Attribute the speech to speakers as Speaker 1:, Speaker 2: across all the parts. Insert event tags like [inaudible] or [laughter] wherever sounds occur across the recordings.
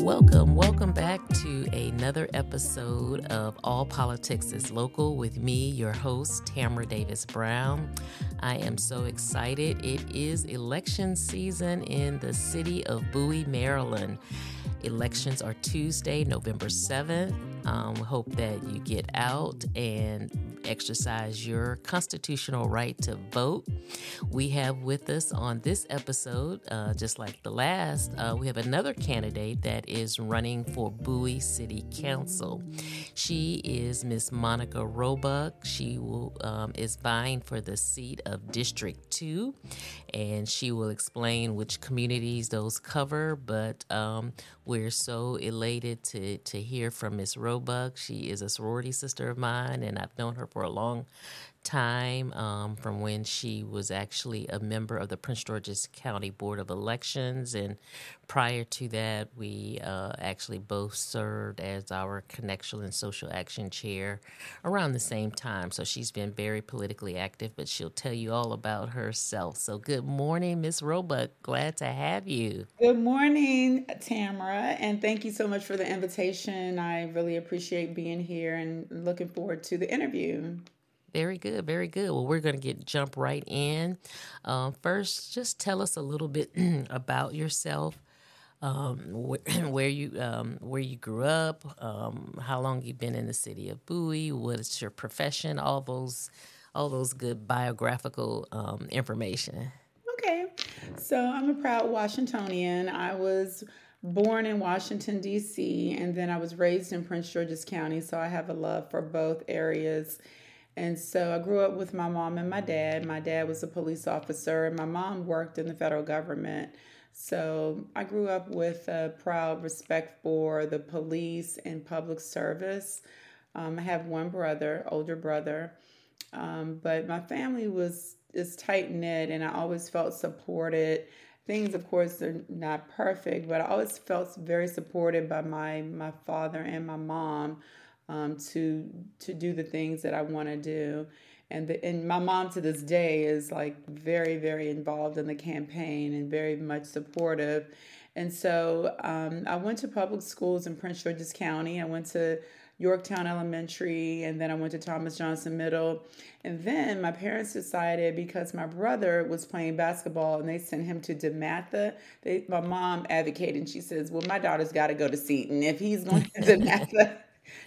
Speaker 1: Welcome, welcome back to another episode of All Politics is Local with me, your host, Tamara Davis Brown. I am so excited. It is election season in the city of Bowie, Maryland. Elections are Tuesday, November 7th. Um, hope that you get out and exercise your constitutional right to vote. We have with us on this episode, uh, just like the last, uh, we have another candidate that is running for Bowie City Council. She is Miss Monica Roebuck. She will, um, is vying for the seat of District 2, and she will explain which communities those cover. But um, we're so elated to, to hear from Miss Roebuck. She is a sorority sister of mine, and I've known her for a long time um, from when she was actually a member of the Prince George's County Board of Elections. And prior to that, we uh, actually both served as our Connection and Social Action Chair around the same time. So she's been very politically active, but she'll tell you all about herself. So good morning, Miss Roebuck. Glad to have you.
Speaker 2: Good morning, Tamara, and thank you so much for the invitation. I really appreciate being here and looking forward to the interview.
Speaker 1: Very good, very good. Well, we're going to get jump right in. Um, first, just tell us a little bit [clears throat] about yourself, um, wh- [clears throat] where you um, where you grew up, um, how long you've been in the city of Bowie, what is your profession, all those all those good biographical um, information.
Speaker 2: Okay, so I'm a proud Washingtonian. I was born in Washington D.C. and then I was raised in Prince George's County, so I have a love for both areas and so I grew up with my mom and my dad. My dad was a police officer, and my mom worked in the federal government. So I grew up with a proud respect for the police and public service. Um, I have one brother, older brother, um, but my family was is tight knit, and I always felt supported. Things, of course, are not perfect, but I always felt very supported by my my father and my mom um, to to do the things that I want to do. And the, and my mom to this day is like very very involved in the campaign and very much supportive. And so um, I went to public schools in Prince George's County. I went to Yorktown Elementary, and then I went to Thomas Johnson Middle. And then my parents decided because my brother was playing basketball and they sent him to DeMatha, they, my mom advocated and she says, Well, my daughter's got to go to Seton. If he's going to [laughs] DeMatha,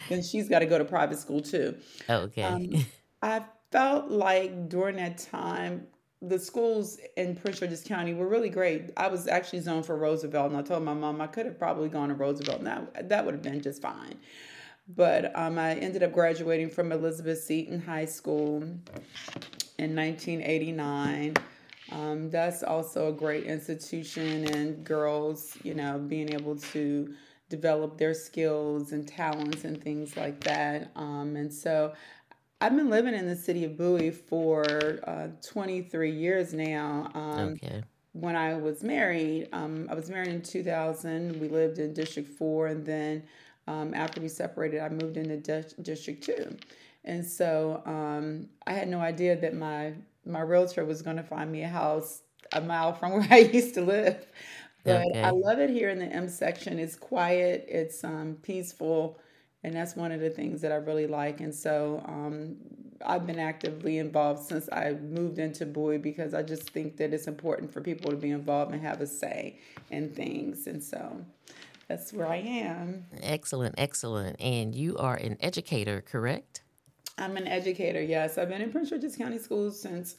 Speaker 2: then she's got to go to private school too.
Speaker 1: Okay. Um,
Speaker 2: I felt like during that time, the schools in Prince George's County were really great. I was actually zoned for Roosevelt, and I told my mom I could have probably gone to Roosevelt, and that, that would have been just fine. But um, I ended up graduating from Elizabeth Seton High School in 1989. Um, that's also a great institution, and girls, you know, being able to develop their skills and talents and things like that. Um, and so I've been living in the city of Bowie for uh, 23 years now. Um, okay. When I was married, um, I was married in 2000. We lived in District 4, and then um, after we separated, I moved into D- District 2. And so um, I had no idea that my my realtor was going to find me a house a mile from [laughs] where I used to live. But okay. I love it here in the M section. It's quiet, it's um, peaceful, and that's one of the things that I really like. And so um, I've been actively involved since I moved into Bowie because I just think that it's important for people to be involved and have a say in things. And so that's where I am.
Speaker 1: Excellent, excellent. And you are an educator, correct?
Speaker 2: I'm an educator, yes. I've been in Prince George's County Schools since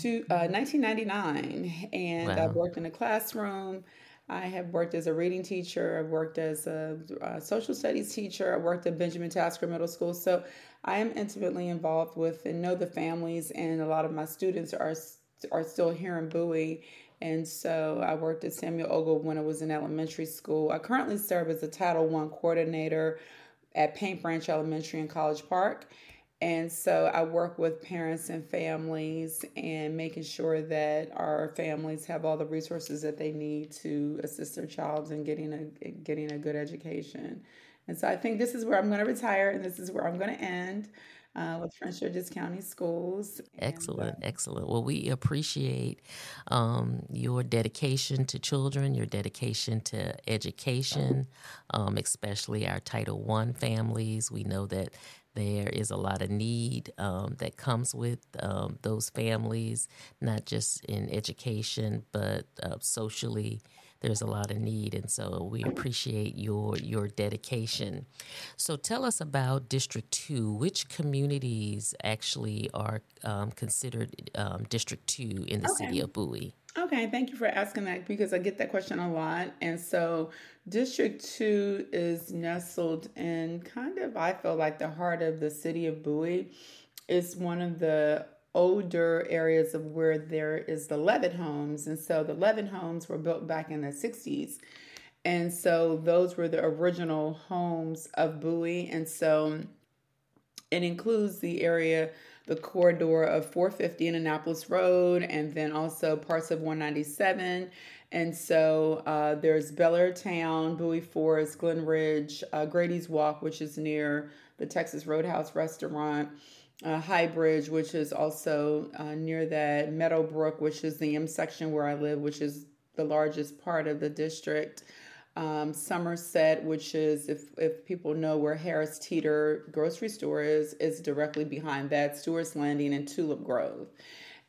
Speaker 2: to uh, 1999, and wow. I've worked in a classroom. I have worked as a reading teacher. I've worked as a, a social studies teacher. I worked at Benjamin Tasker Middle School. So I am intimately involved with and know the families, and a lot of my students are are still here in Bowie. And so I worked at Samuel Ogle when I was in elementary school. I currently serve as a Title One coordinator at Paint Branch Elementary in College Park. And so I work with parents and families and making sure that our families have all the resources that they need to assist their child in getting a getting a good education. And so I think this is where I'm going to retire and this is where I'm going to end. Uh, with Prince George's County Schools.
Speaker 1: Excellent, and, uh, excellent. Well, we appreciate um, your dedication to children, your dedication to education, um, especially our Title One families. We know that there is a lot of need um, that comes with um, those families, not just in education, but uh, socially there's a lot of need, and so we appreciate your your dedication. So tell us about District Two. Which communities actually are um, considered um, District Two in the okay. city of Bowie?
Speaker 2: Okay, thank you for asking that because I get that question a lot. And so, District 2 is nestled in kind of, I feel like, the heart of the city of Bowie. It's one of the older areas of where there is the Levitt homes. And so the Levitt homes were built back in the 60s. And so those were the original homes of Bowie. And so it includes the area, the corridor of 450 and Annapolis Road, and then also parts of 197. And so uh, there's Belair Town, Bowie Forest, Glen Ridge, uh, Grady's Walk, which is near the Texas Roadhouse restaurant uh, High Bridge, which is also uh, near that Meadowbrook, which is the M section where I live, which is the largest part of the district. Um, Somerset, which is if if people know where Harris Teeter grocery store is, is directly behind that. Stewart's Landing and Tulip Grove.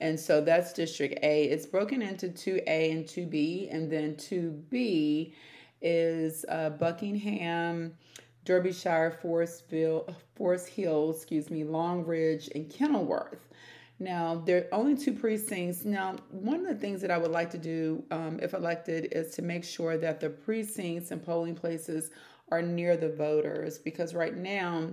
Speaker 2: And so that's District A. It's broken into 2A and 2B, and then 2B is uh, Buckingham, Derbyshire, Forestville, Forest Hill, excuse me, Long Ridge, and Kenilworth. Now, there are only two precincts. Now, one of the things that I would like to do, um, if elected, is to make sure that the precincts and polling places are near the voters because right now,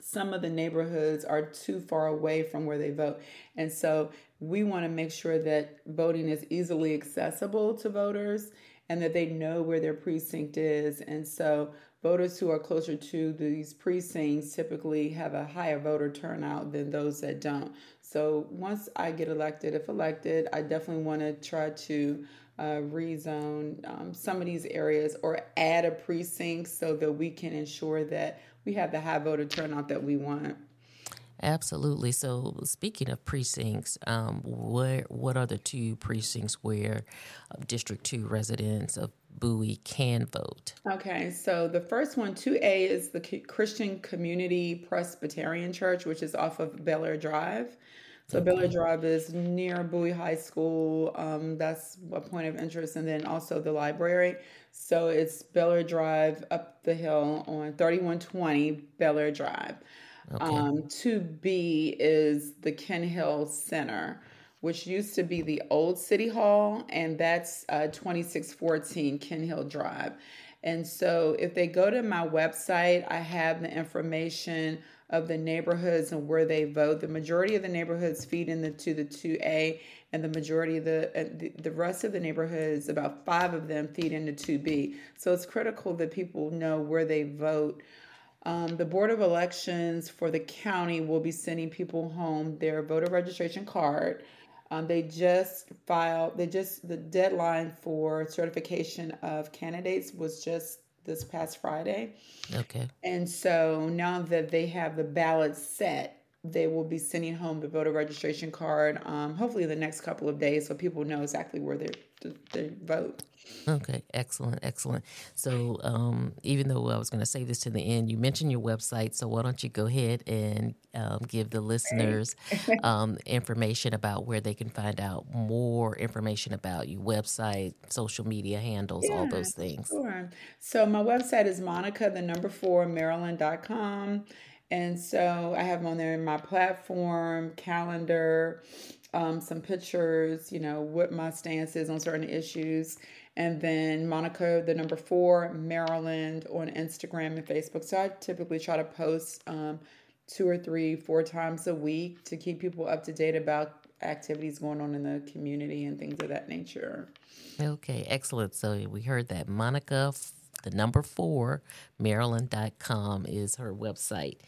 Speaker 2: some of the neighborhoods are too far away from where they vote. And so we want to make sure that voting is easily accessible to voters and that they know where their precinct is. And so voters who are closer to these precincts typically have a higher voter turnout than those that don't. So once I get elected, if elected, I definitely want to try to uh, rezone um, some of these areas or add a precinct so that we can ensure that we have the high voter turnout that we want.
Speaker 1: Absolutely. So, speaking of precincts, um, where what are the two precincts where uh, District Two residents of Bowie can vote?
Speaker 2: Okay, so the first one, 2A, is the Christian Community Presbyterian Church, which is off of Belair Drive. So okay. Belair Drive is near Bowie High School. Um, that's a point of interest, and then also the library. So it's Belair Drive up the hill on 3120 Belair Drive. Okay. Um, 2B is the Kenhill Center, which used to be the old City Hall, and that's uh, 2614 Kenhill Drive. And so if they go to my website, I have the information of the neighborhoods and where they vote. The majority of the neighborhoods feed into the 2A, and the majority of the, the the rest of the neighborhoods, about five of them, feed into 2B. So it's critical that people know where they vote um, the Board of Elections for the county will be sending people home their voter registration card. Um, they just filed, they just, the deadline for certification of candidates was just this past Friday.
Speaker 1: Okay.
Speaker 2: And so now that they have the ballot set, they will be sending home the voter registration card, um, hopefully in the next couple of days, so people know exactly where they they vote.
Speaker 1: Okay, excellent, excellent. So, um, even though I was going to say this to the end, you mentioned your website. So, why don't you go ahead and um, give the listeners [laughs] um, information about where they can find out more information about your website, social media handles, yeah, all those things?
Speaker 2: Sure. So, my website is Monica, the number four, Maryland.com. And so I have them on there in my platform, calendar, um, some pictures, you know, what my stance is on certain issues. And then Monica, the number four, Maryland on Instagram and Facebook. So I typically try to post um, two or three, four times a week to keep people up to date about activities going on in the community and things of that nature.
Speaker 1: Okay, excellent. So we heard that Monica the number four, Maryland.com is her website.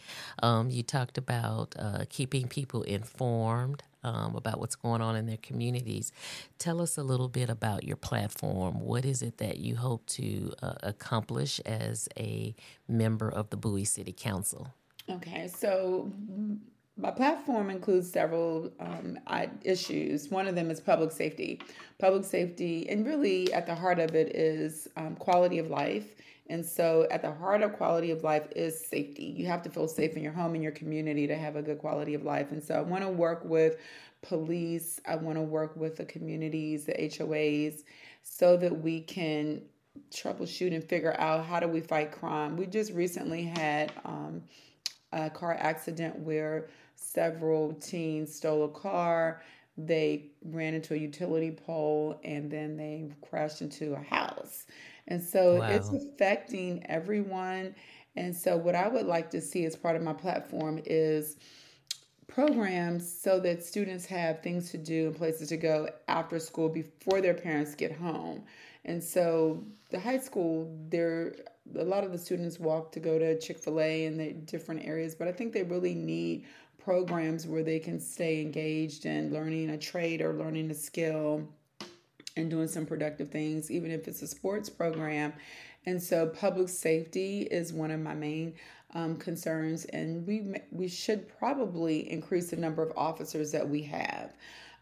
Speaker 1: Um, you talked about uh, keeping people informed um, about what's going on in their communities. Tell us a little bit about your platform. What is it that you hope to uh, accomplish as a member of the Bowie City Council?
Speaker 2: Okay, so my platform includes several um, issues. One of them is public safety. Public safety, and really at the heart of it is um, quality of life. And so, at the heart of quality of life is safety. You have to feel safe in your home and your community to have a good quality of life. And so, I want to work with police, I want to work with the communities, the HOAs, so that we can troubleshoot and figure out how do we fight crime. We just recently had um, a car accident where several teens stole a car. They ran into a utility pole and then they crashed into a house. And so wow. it's affecting everyone. And so, what I would like to see as part of my platform is programs so that students have things to do and places to go after school before their parents get home. And so the high school, there a lot of the students walk to go to Chick-fil-A and the different areas, but I think they really need programs where they can stay engaged in learning a trade or learning a skill and doing some productive things, even if it's a sports program. And so public safety is one of my main um, concerns, and we we should probably increase the number of officers that we have.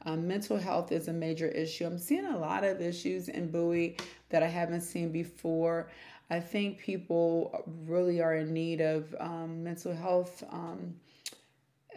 Speaker 2: Um, mental health is a major issue. I'm seeing a lot of issues in Bowie that I haven't seen before. I think people really are in need of um, mental health um,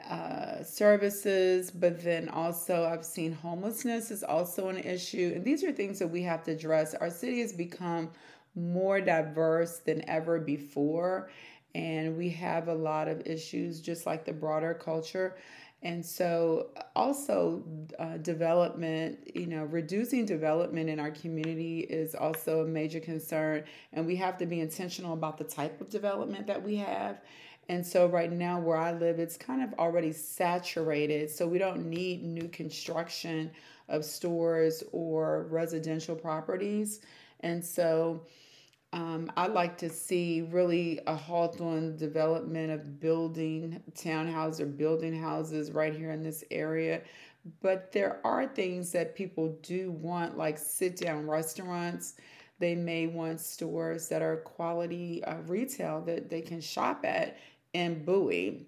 Speaker 2: uh, services, but then also I've seen homelessness is also an issue. And these are things that we have to address. Our city has become more diverse than ever before and we have a lot of issues just like the broader culture and so also uh, development you know reducing development in our community is also a major concern and we have to be intentional about the type of development that we have and so right now where i live it's kind of already saturated so we don't need new construction of stores or residential properties and so um, I'd like to see really a halt on development of building townhouses or building houses right here in this area. But there are things that people do want, like sit down restaurants. They may want stores that are quality uh, retail that they can shop at in Bowie.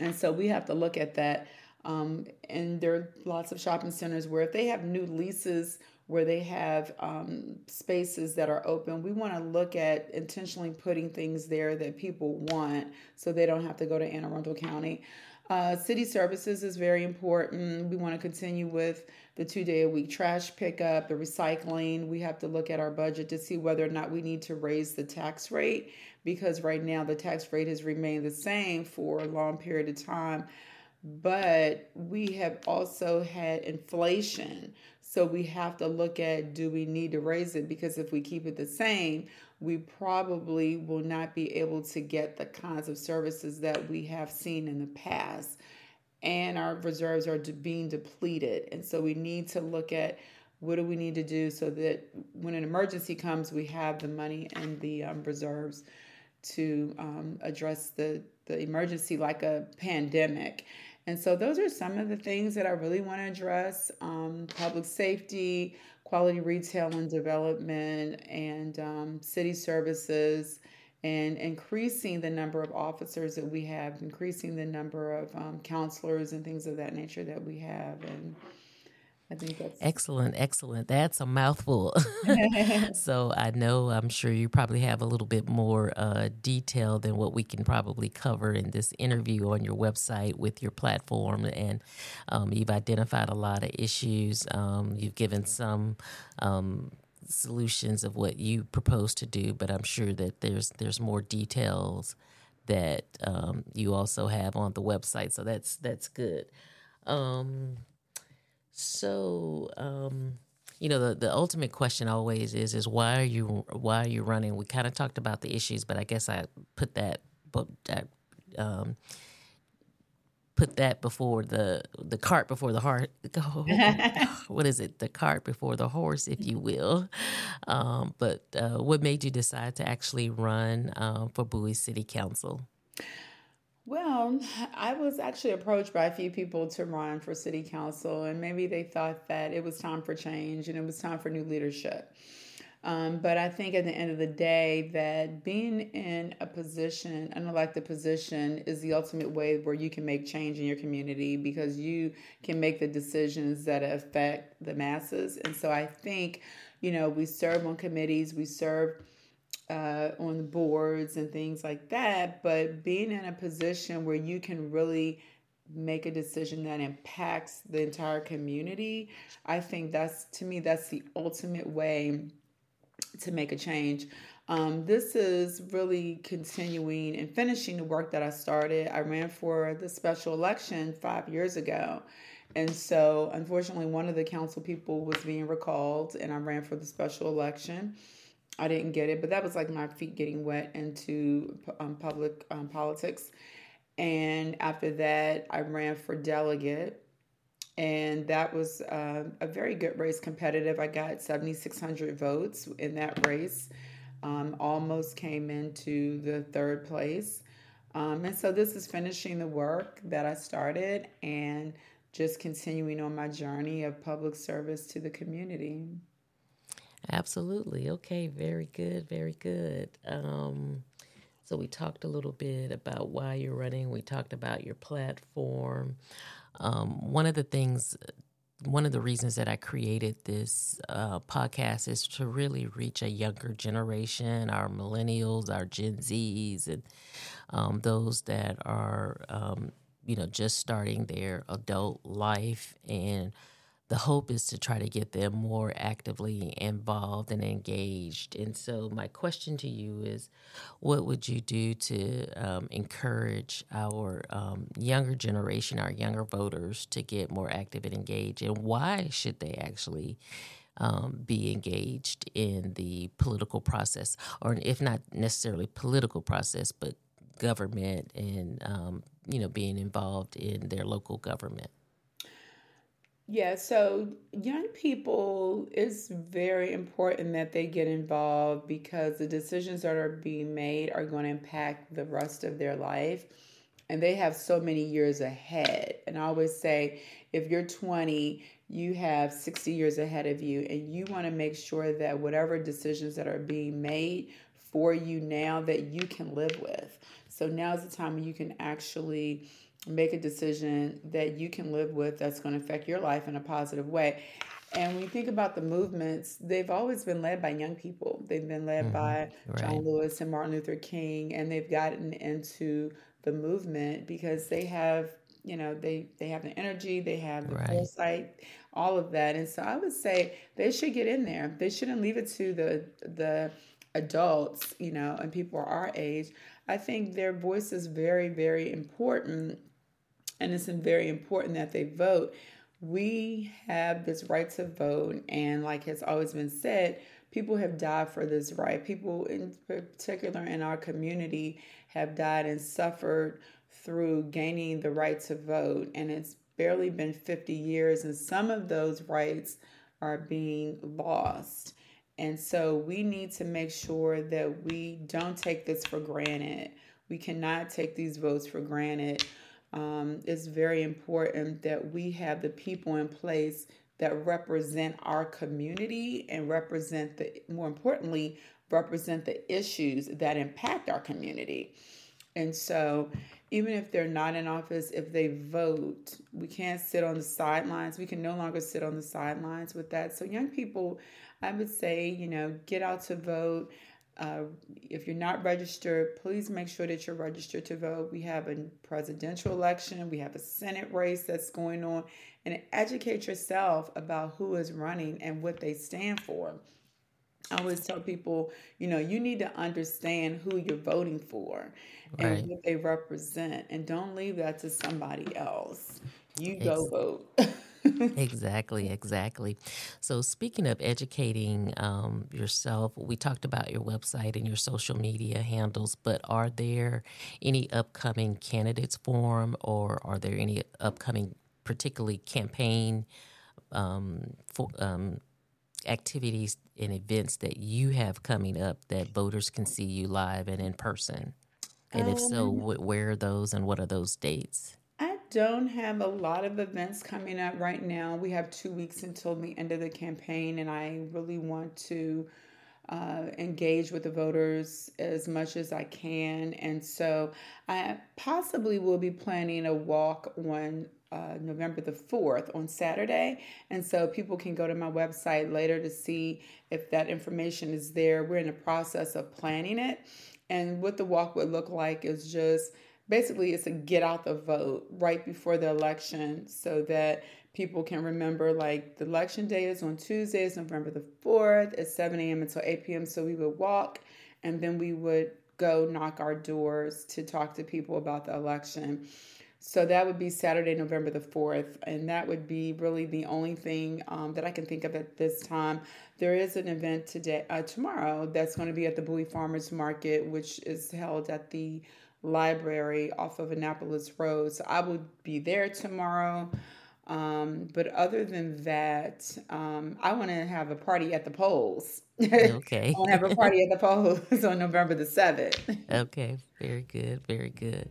Speaker 2: And so we have to look at that. Um, and there are lots of shopping centers where if they have new leases where they have um, spaces that are open. We want to look at intentionally putting things there that people want so they don't have to go to Anne Arundel County. Uh, city services is very important. We want to continue with the two day a week trash pickup, the recycling. We have to look at our budget to see whether or not we need to raise the tax rate because right now the tax rate has remained the same for a long period of time but we have also had inflation. So we have to look at do we need to raise it? Because if we keep it the same, we probably will not be able to get the kinds of services that we have seen in the past. And our reserves are being depleted. And so we need to look at what do we need to do so that when an emergency comes, we have the money and the um, reserves to um, address the, the emergency like a pandemic. And so those are some of the things that I really want to address um, public safety, quality retail and development, and um, city services, and increasing the number of officers that we have, increasing the number of um, counselors and things of that nature that we have. And I think that's
Speaker 1: excellent, excellent. That's a mouthful. [laughs] [laughs] so I know I'm sure you probably have a little bit more uh, detail than what we can probably cover in this interview on your website with your platform, and um, you've identified a lot of issues. Um, you've given some. Um, solutions of what you propose to do but i'm sure that there's there's more details that um, you also have on the website so that's that's good um, so, um, you know, the, the ultimate question always is is why are you why are you running? We kind of talked about the issues, but I guess I put that but um, put that before the the cart before the heart. [laughs] what is it? The cart before the horse, if you will. Um, but uh, what made you decide to actually run um, for Bowie City Council?
Speaker 2: Well, I was actually approached by a few people to run for city council, and maybe they thought that it was time for change and it was time for new leadership. Um, but I think at the end of the day, that being in a position, an elected position, is the ultimate way where you can make change in your community because you can make the decisions that affect the masses. And so I think, you know, we serve on committees, we serve uh, on boards and things like that, but being in a position where you can really make a decision that impacts the entire community, I think that's to me that's the ultimate way to make a change. Um, this is really continuing and finishing the work that I started. I ran for the special election five years ago. And so, unfortunately, one of the council people was being recalled, and I ran for the special election. I didn't get it, but that was like my feet getting wet into um, public um, politics. And after that, I ran for delegate. And that was uh, a very good race competitive. I got 7600 votes in that race. Um, almost came into the third place. Um, and so this is finishing the work that i started and just continuing on my journey of public service to the community
Speaker 1: absolutely. Okay very good very good. Um, so we talked a little bit about why you're running. We talked about your platform. Um, one of the things, one of the reasons that I created this uh, podcast is to really reach a younger generation, our millennials, our Gen Zs, and um, those that are, um, you know, just starting their adult life. And the hope is to try to get them more actively involved and engaged. And so, my question to you is what would you do to um, encourage our um, younger generation, our younger voters, to get more active and engaged? And why should they actually? Um, be engaged in the political process, or if not necessarily political process, but government and um, you know being involved in their local government.
Speaker 2: Yeah, so young people, it's very important that they get involved because the decisions that are being made are going to impact the rest of their life. And they have so many years ahead. And I always say, if you're 20, you have 60 years ahead of you, and you want to make sure that whatever decisions that are being made for you now that you can live with. So now's the time you can actually make a decision that you can live with that's going to affect your life in a positive way. And when you think about the movements, they've always been led by young people. They've been led mm-hmm. by right. John Lewis and Martin Luther King, and they've gotten into the movement because they have, you know, they they have the energy, they have the right. foresight, all of that. And so I would say they should get in there. They shouldn't leave it to the the adults, you know, and people our age. I think their voice is very, very important and it's very important that they vote. We have this right to vote, and like has always been said, people have died for this right. People, in particular in our community, have died and suffered through gaining the right to vote, and it's barely been 50 years, and some of those rights are being lost. And so we need to make sure that we don't take this for granted. We cannot take these votes for granted um, it's very important that we have the people in place that represent our community and represent the more importantly represent the issues that impact our community. And so even if they're not in office if they vote we can't sit on the sidelines. We can no longer sit on the sidelines with that. So young people i would say you know get out to vote uh, if you're not registered, please make sure that you're registered to vote. We have a presidential election, we have a Senate race that's going on, and educate yourself about who is running and what they stand for. I always tell people, you know, you need to understand who you're voting for right. and what they represent, and don't leave that to somebody else. You go vote. [laughs] [laughs]
Speaker 1: exactly, exactly. So, speaking of educating um, yourself, we talked about your website and your social media handles, but are there any upcoming candidates forum or are there any upcoming, particularly campaign um, for, um, activities and events that you have coming up that voters can see you live and in person? And if so, um, where are those and what are those dates?
Speaker 2: Don't have a lot of events coming up right now. We have two weeks until the end of the campaign, and I really want to uh, engage with the voters as much as I can. And so I possibly will be planning a walk on uh, November the 4th on Saturday. And so people can go to my website later to see if that information is there. We're in the process of planning it. And what the walk would look like is just basically it's a get out the vote right before the election so that people can remember like the election day is on Tuesdays, November the 4th at 7 a.m. until 8 p.m. So we would walk and then we would go knock our doors to talk to people about the election. So that would be Saturday, November the 4th. And that would be really the only thing um, that I can think of at this time. There is an event today, uh, tomorrow, that's going to be at the Bowie Farmers Market, which is held at the library off of Annapolis Road. So I will be there tomorrow. Um, but other than that, um, I want to have a party at the polls. [laughs]
Speaker 1: Okay.
Speaker 2: I want to have a party at the polls on November the 7th. [laughs]
Speaker 1: okay. Very good. Very good.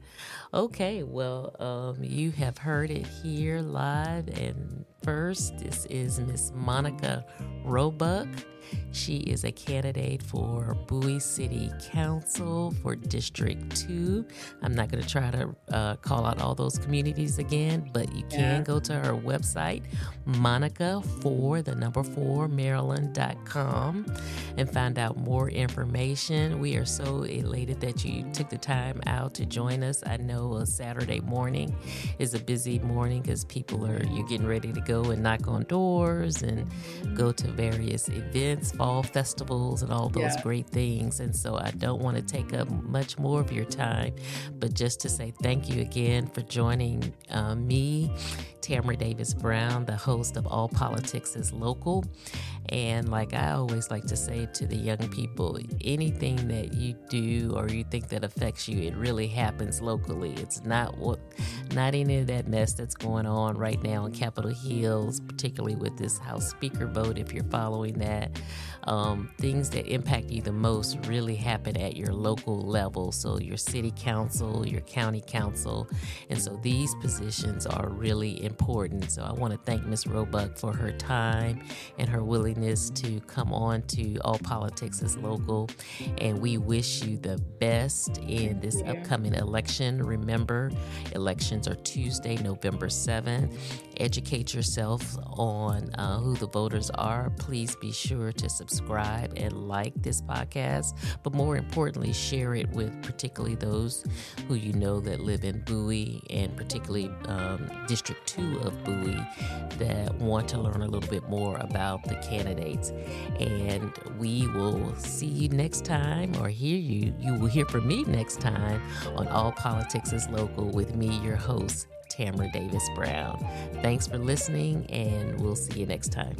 Speaker 1: Okay. Well, um, you have heard it here live. And first, this is Miss Monica Roebuck. She is a candidate for Bowie City Council for District 2. I'm not going to try to uh, call out all those communities again, but you can yeah. go to her website, Monica for the number four Maryland.com, and find out more information. We are so elated that you took the time out to join us. I know a Saturday morning is a busy morning because people are, you're getting ready to go and knock on doors and go to various events fall festivals, and all those yeah. great things. And so I don't want to take up much more of your time, but just to say thank you again for joining uh, me, Tamara Davis Brown, the host of All Politics is Local. And like I always like to say to the young people, anything that you do or you think that affects you, it really happens locally. It's not what, not any of that mess that's going on right now in Capitol Hills, particularly with this House Speaker vote. If you're following that, um, things that impact you the most really happen at your local level. So your city council, your county council, and so these positions are really important. So I want to thank Ms. Roebuck for her time and her willingness to come on to All Politics is Local. And we wish you the best in this upcoming election. Remember, elections are Tuesday, November 7th. Educate yourself on uh, who the voters are. Please be sure to subscribe and like this podcast, but more importantly, share it with particularly those who you know that live in Bowie and particularly um, District 2 of Bowie that want to learn a little bit more about the candidates. And we will see you next time or hear you. You will hear from me next time on All Politics is Local with me, your host, Tamara Davis Brown. Thanks for listening, and we'll see you next time.